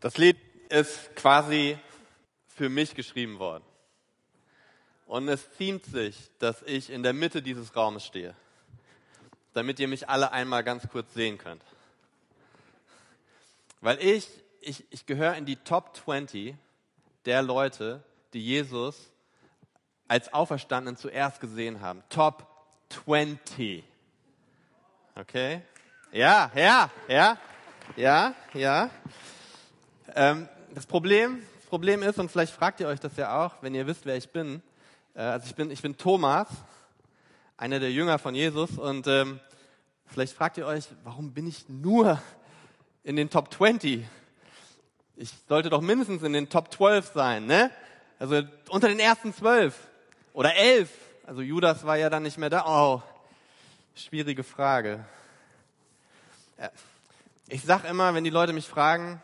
Das Lied ist quasi für mich geschrieben worden. Und es ziemt sich, dass ich in der Mitte dieses Raumes stehe, damit ihr mich alle einmal ganz kurz sehen könnt. Weil ich, ich, ich gehöre in die Top 20 der Leute, die Jesus als Auferstandenen zuerst gesehen haben. Top 20. Okay? Ja, ja, ja, ja, ja. Ähm, das, Problem, das Problem ist, und vielleicht fragt ihr euch das ja auch, wenn ihr wisst, wer ich bin. Äh, also ich bin, ich bin Thomas, einer der Jünger von Jesus. Und ähm, vielleicht fragt ihr euch, warum bin ich nur in den Top 20? Ich sollte doch mindestens in den Top 12 sein, ne? Also unter den ersten zwölf oder elf. Also Judas war ja dann nicht mehr da. Oh, schwierige Frage. Ich sag immer, wenn die Leute mich fragen,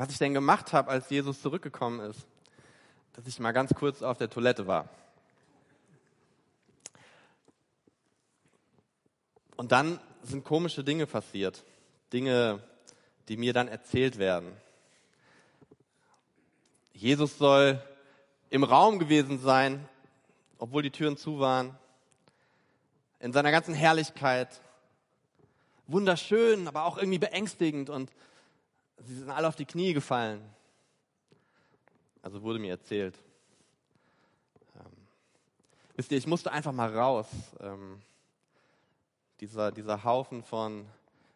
was ich denn gemacht habe, als Jesus zurückgekommen ist, dass ich mal ganz kurz auf der Toilette war. Und dann sind komische Dinge passiert. Dinge, die mir dann erzählt werden. Jesus soll im Raum gewesen sein, obwohl die Türen zu waren, in seiner ganzen Herrlichkeit. Wunderschön, aber auch irgendwie beängstigend und Sie sind alle auf die Knie gefallen. Also wurde mir erzählt. Ähm, wisst ihr, ich musste einfach mal raus. Ähm, dieser, dieser Haufen von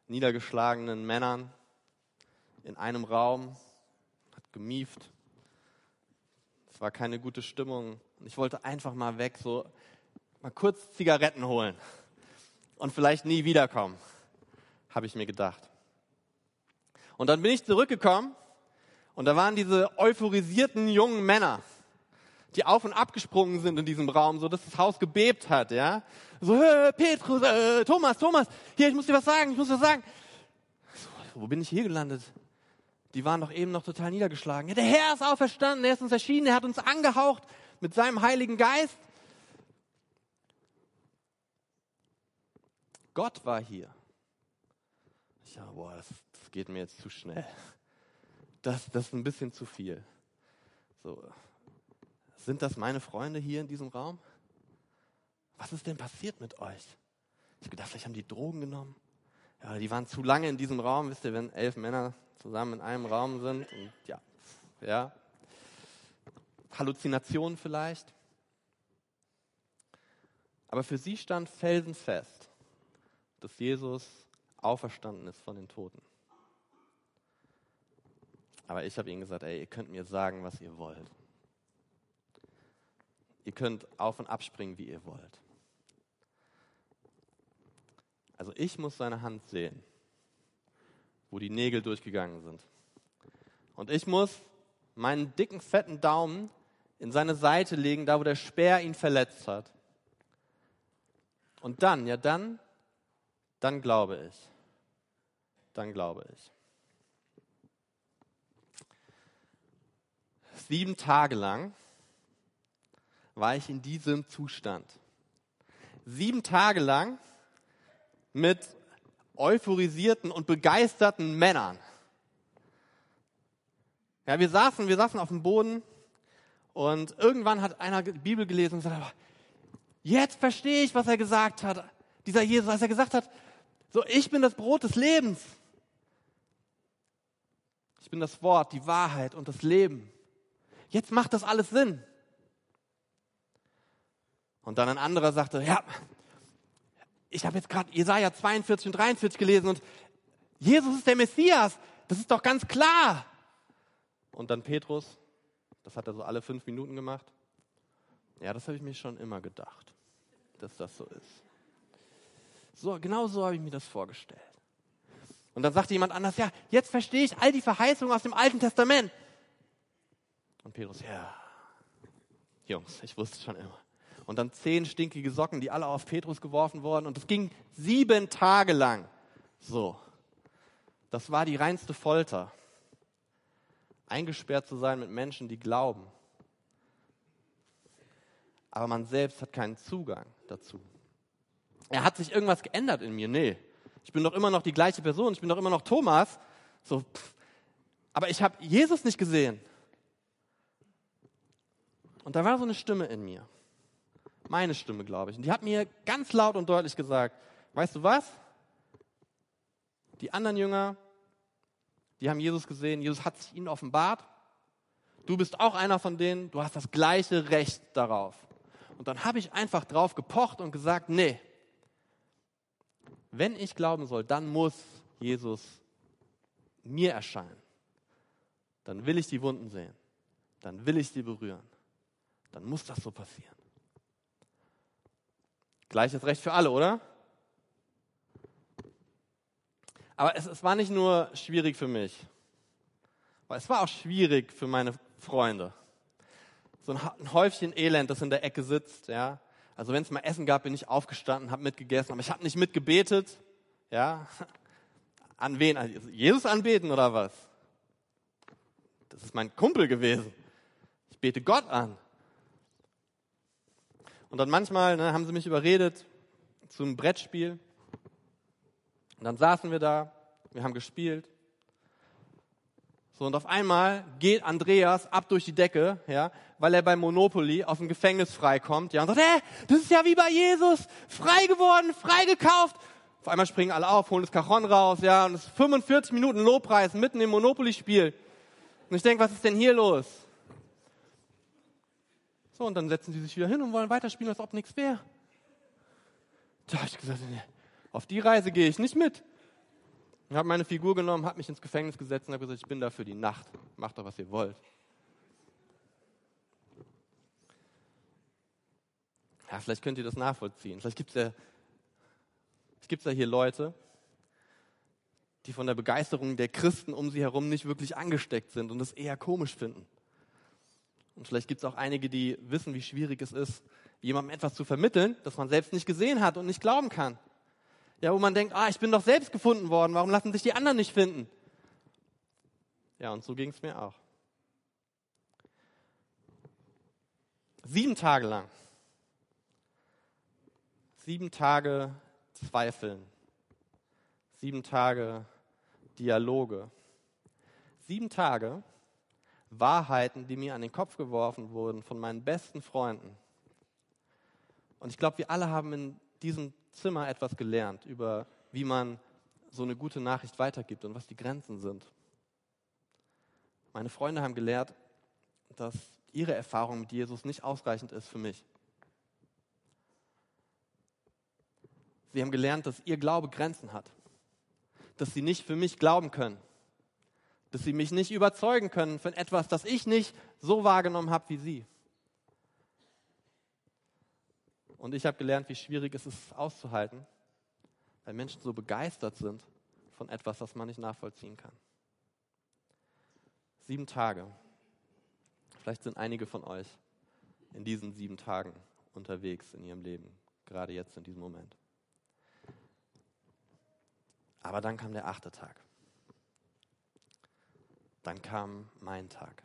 niedergeschlagenen Männern in einem Raum hat gemieft. Es war keine gute Stimmung. Ich wollte einfach mal weg, so mal kurz Zigaretten holen und vielleicht nie wiederkommen, habe ich mir gedacht. Und dann bin ich zurückgekommen und da waren diese euphorisierten jungen Männer, die auf und abgesprungen sind in diesem Raum, so dass das Haus gebebt hat, ja. So, Petrus, äh, Thomas, Thomas, hier, ich muss dir was sagen, ich muss dir was sagen. So, wo bin ich hier gelandet? Die waren doch eben noch total niedergeschlagen. Ja, der Herr ist auferstanden, er ist uns erschienen, er hat uns angehaucht mit seinem Heiligen Geist. Gott war hier. Ich ja, boah, das geht mir jetzt zu schnell. Das, das ist ein bisschen zu viel. So, sind das meine Freunde hier in diesem Raum? Was ist denn passiert mit euch? Ich gedacht, vielleicht haben die Drogen genommen. Ja, die waren zu lange in diesem Raum. Wisst ihr, wenn elf Männer zusammen in einem Raum sind und ja, ja. Halluzinationen vielleicht. Aber für sie stand felsenfest, dass Jesus auferstanden ist von den Toten. Aber ich habe ihnen gesagt, ey, ihr könnt mir sagen, was ihr wollt. Ihr könnt auf und abspringen, wie ihr wollt. Also ich muss seine Hand sehen, wo die Nägel durchgegangen sind. Und ich muss meinen dicken, fetten Daumen in seine Seite legen, da wo der Speer ihn verletzt hat. Und dann, ja dann, dann glaube ich. Dann glaube ich. Sieben Tage lang war ich in diesem Zustand. Sieben Tage lang mit euphorisierten und begeisterten Männern. Ja, wir saßen, wir saßen auf dem Boden und irgendwann hat einer die Bibel gelesen und gesagt, jetzt verstehe ich, was er gesagt hat. Dieser Jesus, als er gesagt hat, so, ich bin das Brot des Lebens. Ich bin das Wort, die Wahrheit und das Leben. Jetzt macht das alles Sinn. Und dann ein anderer sagte, ja, ich habe jetzt gerade Jesaja 42 und 43 gelesen und Jesus ist der Messias. Das ist doch ganz klar. Und dann Petrus, das hat er so alle fünf Minuten gemacht. Ja, das habe ich mir schon immer gedacht, dass das so ist. So, genau so habe ich mir das vorgestellt. Und dann sagte jemand anders, ja, jetzt verstehe ich all die Verheißungen aus dem Alten Testament. Und Petrus, ja, Jungs, ich wusste schon immer. Und dann zehn stinkige Socken, die alle auf Petrus geworfen wurden. Und es ging sieben Tage lang. So. Das war die reinste Folter. Eingesperrt zu sein mit Menschen, die glauben. Aber man selbst hat keinen Zugang dazu. Er hat sich irgendwas geändert in mir. Nee. Ich bin doch immer noch die gleiche Person. Ich bin doch immer noch Thomas. So, pff, Aber ich habe Jesus nicht gesehen. Und da war so eine Stimme in mir. Meine Stimme, glaube ich. Und die hat mir ganz laut und deutlich gesagt, weißt du was? Die anderen Jünger, die haben Jesus gesehen, Jesus hat sich ihnen offenbart. Du bist auch einer von denen, du hast das gleiche Recht darauf. Und dann habe ich einfach drauf gepocht und gesagt, nee, wenn ich glauben soll, dann muss Jesus mir erscheinen. Dann will ich die Wunden sehen. Dann will ich sie berühren. Dann muss das so passieren. Gleiches Recht für alle, oder? Aber es, es war nicht nur schwierig für mich, weil es war auch schwierig für meine Freunde. So ein Häufchen Elend, das in der Ecke sitzt, ja. Also wenn es mal Essen gab, bin ich aufgestanden, habe mitgegessen, aber ich habe nicht mitgebetet, ja. An wen? Also Jesus anbeten oder was? Das ist mein Kumpel gewesen. Ich bete Gott an. Und dann manchmal ne, haben sie mich überredet zum Brettspiel. Und dann saßen wir da, wir haben gespielt. So, und auf einmal geht Andreas ab durch die Decke, ja, weil er bei Monopoly aus dem Gefängnis freikommt, ja, und sagt, hä, das ist ja wie bei Jesus, frei geworden, freigekauft. Auf einmal springen alle auf, holen das Cajon raus, ja, und es ist 45 Minuten Lobpreis mitten im Monopoly-Spiel. Und ich denke, was ist denn hier los? So, und dann setzen sie sich wieder hin und wollen weiterspielen, als ob nichts wäre. Da habe ich gesagt, nee, auf die Reise gehe ich nicht mit. Ich habe meine Figur genommen, habe mich ins Gefängnis gesetzt und habe gesagt, ich bin da für die Nacht. Macht doch, was ihr wollt. Ja, vielleicht könnt ihr das nachvollziehen. Vielleicht gibt es ja, gibt's ja hier Leute, die von der Begeisterung der Christen um sie herum nicht wirklich angesteckt sind und es eher komisch finden. Und vielleicht gibt es auch einige, die wissen, wie schwierig es ist, jemandem etwas zu vermitteln, das man selbst nicht gesehen hat und nicht glauben kann. Ja, wo man denkt, ah, ich bin doch selbst gefunden worden, warum lassen sich die anderen nicht finden? Ja, und so ging es mir auch. Sieben Tage lang. Sieben Tage Zweifeln. Sieben Tage Dialoge. Sieben Tage Wahrheiten, die mir an den Kopf geworfen wurden von meinen besten Freunden. Und ich glaube, wir alle haben in diesem Zimmer etwas gelernt über, wie man so eine gute Nachricht weitergibt und was die Grenzen sind. Meine Freunde haben gelehrt, dass ihre Erfahrung mit Jesus nicht ausreichend ist für mich. Sie haben gelernt, dass ihr Glaube Grenzen hat, dass sie nicht für mich glauben können, dass sie mich nicht überzeugen können von etwas, das ich nicht so wahrgenommen habe wie sie. Und ich habe gelernt, wie schwierig es ist auszuhalten, weil Menschen so begeistert sind von etwas, das man nicht nachvollziehen kann. Sieben Tage. Vielleicht sind einige von euch in diesen sieben Tagen unterwegs in ihrem Leben, gerade jetzt in diesem Moment. Aber dann kam der achte Tag. Dann kam mein Tag.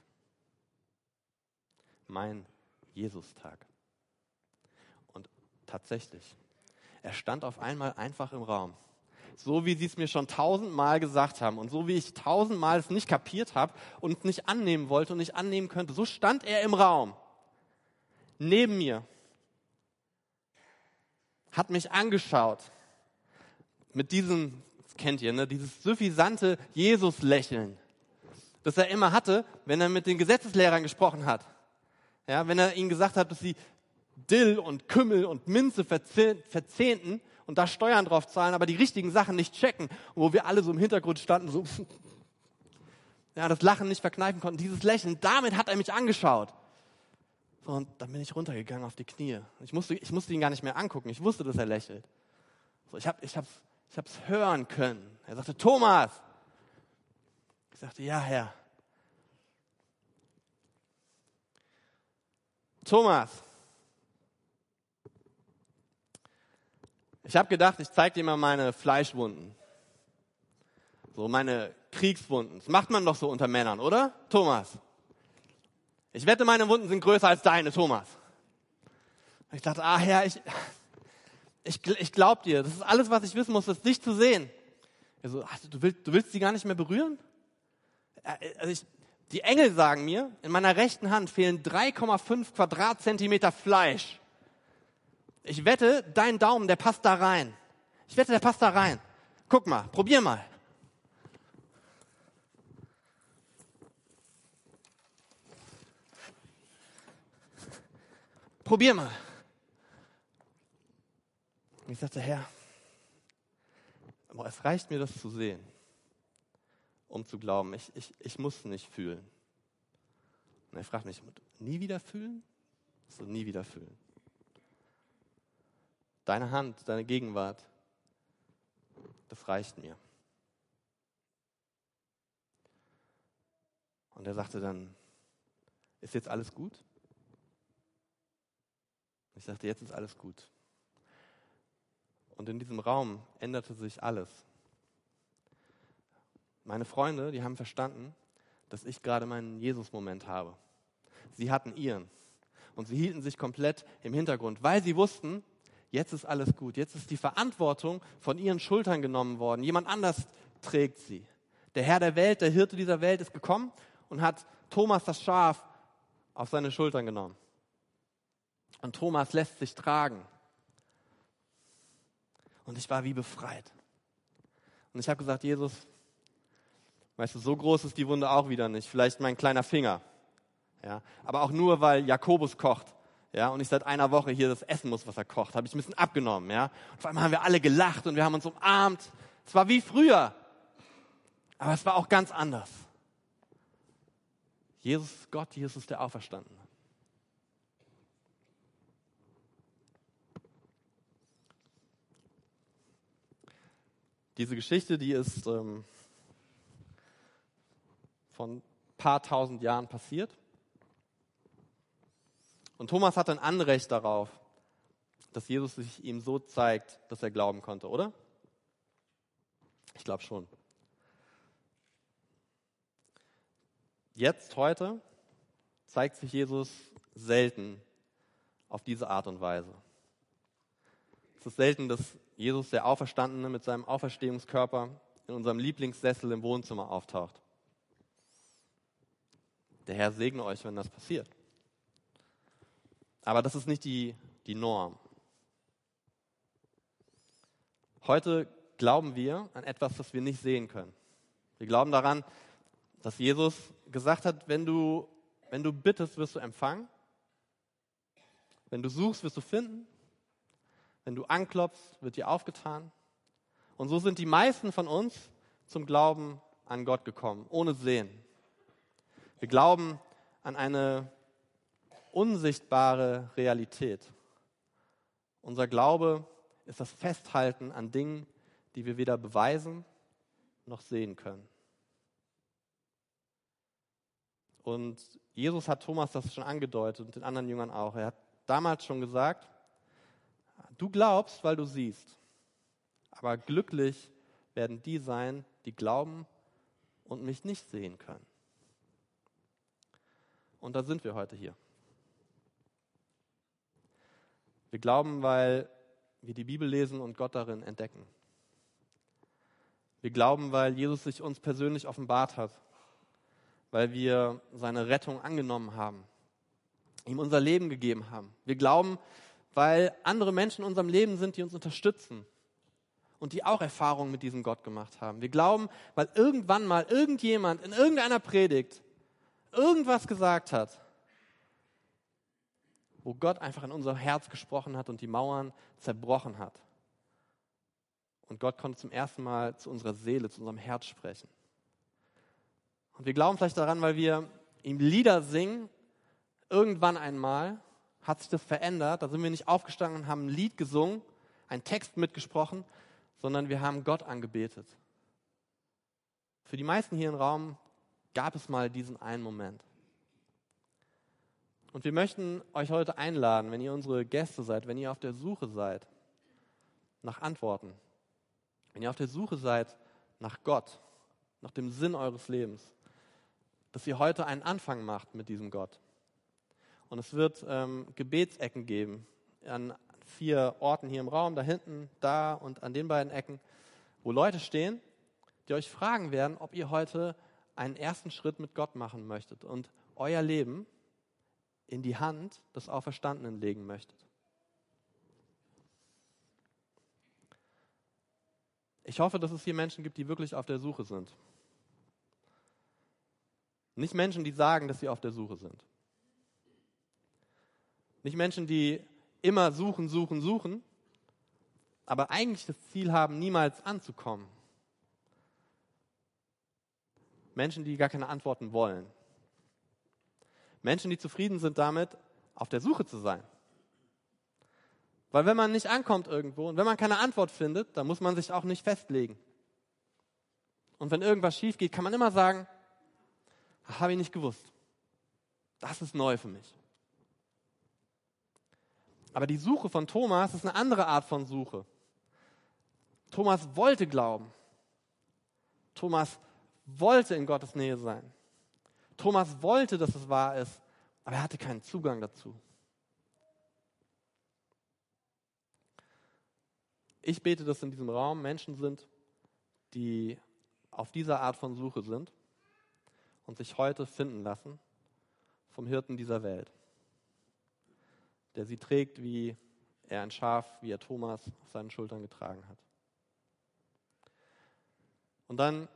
Mein Jesus-Tag tatsächlich. Er stand auf einmal einfach im Raum. So wie sie es mir schon tausendmal gesagt haben und so wie ich tausendmal es nicht kapiert habe und nicht annehmen wollte und nicht annehmen könnte, so stand er im Raum. Neben mir. Hat mich angeschaut. Mit diesem, das kennt ihr, ne, dieses suffisante Jesus-Lächeln, das er immer hatte, wenn er mit den Gesetzeslehrern gesprochen hat. Ja, wenn er ihnen gesagt hat, dass sie Dill und Kümmel und Minze verzehnten und da Steuern drauf zahlen, aber die richtigen Sachen nicht checken, wo wir alle so im Hintergrund standen, so ja, das Lachen nicht verkneifen konnten, dieses Lächeln, damit hat er mich angeschaut. So, und dann bin ich runtergegangen auf die Knie. Ich musste, ich musste ihn gar nicht mehr angucken, ich wusste, dass er lächelt. So, ich habe es ich ich hören können. Er sagte, Thomas. Ich sagte, ja, Herr. Thomas, Ich habe gedacht, ich zeige dir mal meine Fleischwunden. So meine Kriegswunden. Das macht man doch so unter Männern, oder? Thomas. Ich wette, meine Wunden sind größer als deine, Thomas. Ich dachte, ah Herr, ich, ich, ich glaube dir. Das ist alles, was ich wissen muss, ist dich zu sehen. Er so, ach, du, willst, du willst sie gar nicht mehr berühren? Äh, also ich, die Engel sagen mir, in meiner rechten Hand fehlen 3,5 Quadratzentimeter Fleisch. Ich wette, dein Daumen, der passt da rein. Ich wette, der passt da rein. Guck mal, probier mal. Probier mal. Ich sagte, Herr, aber es reicht mir, das zu sehen, um zu glauben. Ich, ich, ich muss nicht fühlen. Und er fragt mich, nie wieder fühlen? So, nie wieder fühlen. Deine Hand, deine Gegenwart, das reicht mir. Und er sagte dann, ist jetzt alles gut? Ich sagte, jetzt ist alles gut. Und in diesem Raum änderte sich alles. Meine Freunde, die haben verstanden, dass ich gerade meinen Jesus-Moment habe. Sie hatten ihren. Und sie hielten sich komplett im Hintergrund, weil sie wussten, jetzt ist alles gut. Jetzt ist die Verantwortung von ihren Schultern genommen worden. Jemand anders trägt sie. Der Herr der Welt, der Hirte dieser Welt ist gekommen und hat Thomas das Schaf auf seine Schultern genommen. Und Thomas lässt sich tragen. Und ich war wie befreit. Und ich habe gesagt, Jesus, weißt du, so groß ist die Wunde auch wieder nicht. Vielleicht mein kleiner Finger. Ja, aber auch nur, weil Jakobus kocht. Ja, und ich seit einer Woche hier das essen muss, was er kocht, habe ich ein bisschen abgenommen. Ja, und vor allem haben wir alle gelacht und wir haben uns umarmt. Es war wie früher. Aber es war auch ganz anders. Jesus, Gott, Jesus der Auferstandene. Diese Geschichte, die ist ähm, von ein paar tausend Jahren passiert. Und Thomas hat ein Anrecht darauf, dass Jesus sich ihm so zeigt, dass er glauben konnte, oder? Ich glaube schon. Jetzt, heute, zeigt sich Jesus selten auf diese Art und Weise. Es ist selten, dass Jesus, der Auferstandene, mit seinem Auferstehungskörper in unserem Lieblingssessel im Wohnzimmer auftaucht. Der Herr segne euch, wenn das passiert. Aber das ist nicht die, die Norm. Heute glauben wir an etwas, das wir nicht sehen können. Wir glauben daran, dass Jesus gesagt hat, wenn du, wenn du bittest, wirst du empfangen. Wenn du suchst, wirst du finden. Wenn du anklopfst, wird dir aufgetan. Und so sind die meisten von uns zum Glauben an Gott gekommen, ohne Sehen. Wir glauben an eine unsichtbare Realität. Unser Glaube ist das Festhalten an Dingen, die wir weder beweisen noch sehen können. Und Jesus hat Thomas das schon angedeutet und den anderen Jüngern auch. Er hat damals schon gesagt, Du glaubst, weil du siehst. Aber glücklich werden die sein, die glauben und mich nicht sehen können. Und da sind wir heute hier. Wir glauben, weil wir die Bibel lesen und Gott darin entdecken. Wir glauben, weil Jesus sich uns persönlich offenbart hat, weil wir seine Rettung angenommen haben, ihm unser Leben gegeben haben. Wir glauben, weil andere Menschen in unserem Leben sind, die uns unterstützen und die auch Erfahrungen mit diesem Gott gemacht haben. Wir glauben, weil irgendwann mal irgendjemand in irgendeiner Predigt irgendwas gesagt hat, wo Gott einfach in unser Herz gesprochen hat und die Mauern zerbrochen hat. Und Gott konnte zum ersten Mal zu unserer Seele, zu unserem Herz sprechen. Und wir glauben vielleicht daran, weil wir ihm Lieder singen, irgendwann einmal, hat sich das verändert. Da sind wir nicht aufgestanden und haben ein Lied gesungen, einen Text mitgesprochen, sondern wir haben Gott angebetet. Für die meisten hier im Raum gab es mal diesen einen Moment. Und wir möchten euch heute einladen, wenn ihr unsere Gäste seid, wenn ihr auf der Suche seid nach Antworten, wenn ihr auf der Suche seid nach Gott, nach dem Sinn eures Lebens, dass ihr heute einen Anfang macht mit diesem Gott. Und es wird ähm, Gebetsecken geben an vier Orten hier im Raum, da hinten, da und an den beiden Ecken, wo Leute stehen, die euch fragen werden, ob ihr heute einen ersten Schritt mit Gott machen möchtet und euer Leben in die Hand des Auferstandenen legen möchtet. Ich hoffe, dass es hier Menschen gibt, die wirklich auf der Suche sind. Nicht Menschen, die sagen, dass sie auf der Suche sind. Nicht Menschen, die immer suchen, suchen, suchen, aber eigentlich das Ziel haben, niemals anzukommen. Menschen, die gar keine Antworten wollen. Menschen, die zufrieden sind damit, auf der Suche zu sein. Weil wenn man nicht ankommt irgendwo und wenn man keine Antwort findet, dann muss man sich auch nicht festlegen. Und wenn irgendwas schief geht, kann man immer sagen, habe ich nicht gewusst. Das ist neu für mich. Aber die Suche von Thomas ist eine andere Art von Suche. Thomas wollte glauben. Thomas wollte in Gottes Nähe sein. Thomas wollte, dass es wahr ist, aber er hatte keinen Zugang dazu. Ich bete, dass in diesem Raum Menschen sind, die auf dieser Art von Suche sind und sich heute finden lassen vom Hirten dieser Welt, der sie trägt, wie er ein Schaf, wie er Thomas auf seinen Schultern getragen hat. Und dann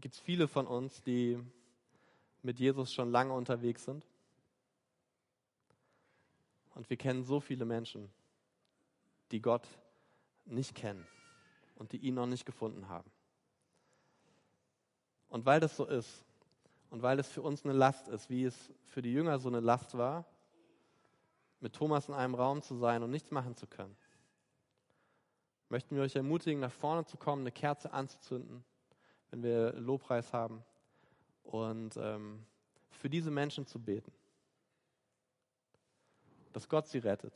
gibt es viele von uns, die mit Jesus schon lange unterwegs sind. Und wir kennen so viele Menschen, die Gott nicht kennen und die ihn noch nicht gefunden haben. Und weil das so ist und weil es für uns eine Last ist, wie es für die Jünger so eine Last war, mit Thomas in einem Raum zu sein und nichts machen zu können, möchten wir euch ermutigen, nach vorne zu kommen, eine Kerze anzuzünden, wenn wir Lobpreis haben und ähm, für diese Menschen zu beten, dass Gott sie rettet,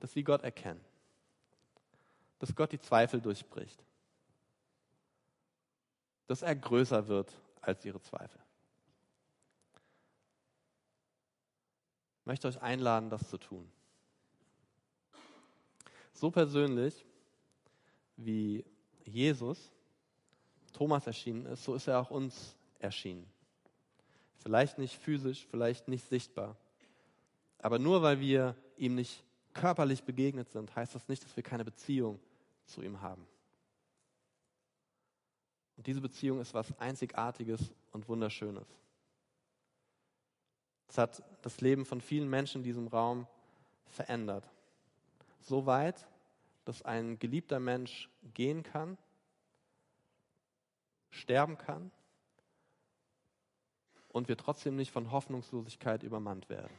dass sie Gott erkennen dass Gott die Zweifel durchbricht. Dass er größer wird als ihre Zweifel. Ich möchte euch einladen, das zu tun. So persönlich, wie Jesus Thomas erschienen ist, so ist er auch uns erschienen. Vielleicht nicht physisch, vielleicht nicht sichtbar. Aber nur weil wir ihm nicht körperlich begegnet sind, heißt das nicht, dass wir keine Beziehung zu ihm haben. Und diese Beziehung ist was Einzigartiges und Wunderschönes. Es hat das Leben von vielen Menschen in diesem Raum verändert. So weit, dass ein geliebter Mensch gehen kann, sterben kann und wir trotzdem nicht von Hoffnungslosigkeit übermannt werden.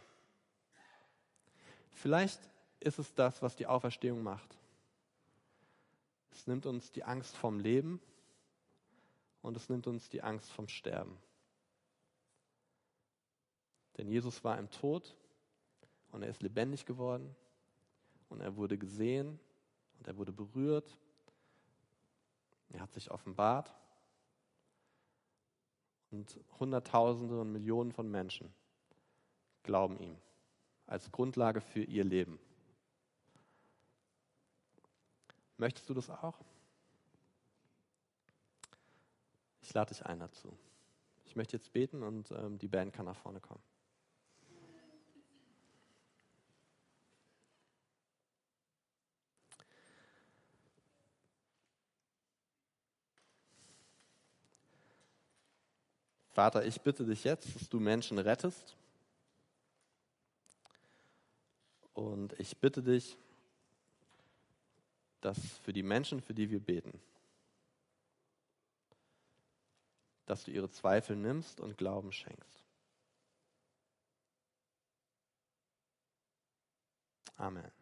Vielleicht ist es das, was die Auferstehung macht. Es nimmt uns die Angst vom Leben und es nimmt uns die Angst vom Sterben. Denn Jesus war im Tod und er ist lebendig geworden und er wurde gesehen und er wurde berührt. Er hat sich offenbart und Hunderttausende und Millionen von Menschen glauben ihm als Grundlage für ihr Leben. Möchtest du das auch? Ich lade dich ein dazu. Ich möchte jetzt beten und ähm, die Band kann nach vorne kommen. Vater, ich bitte dich jetzt, dass du Menschen rettest. Und ich bitte dich, dass für die Menschen, für die wir beten, dass du ihre Zweifel nimmst und Glauben schenkst. Amen.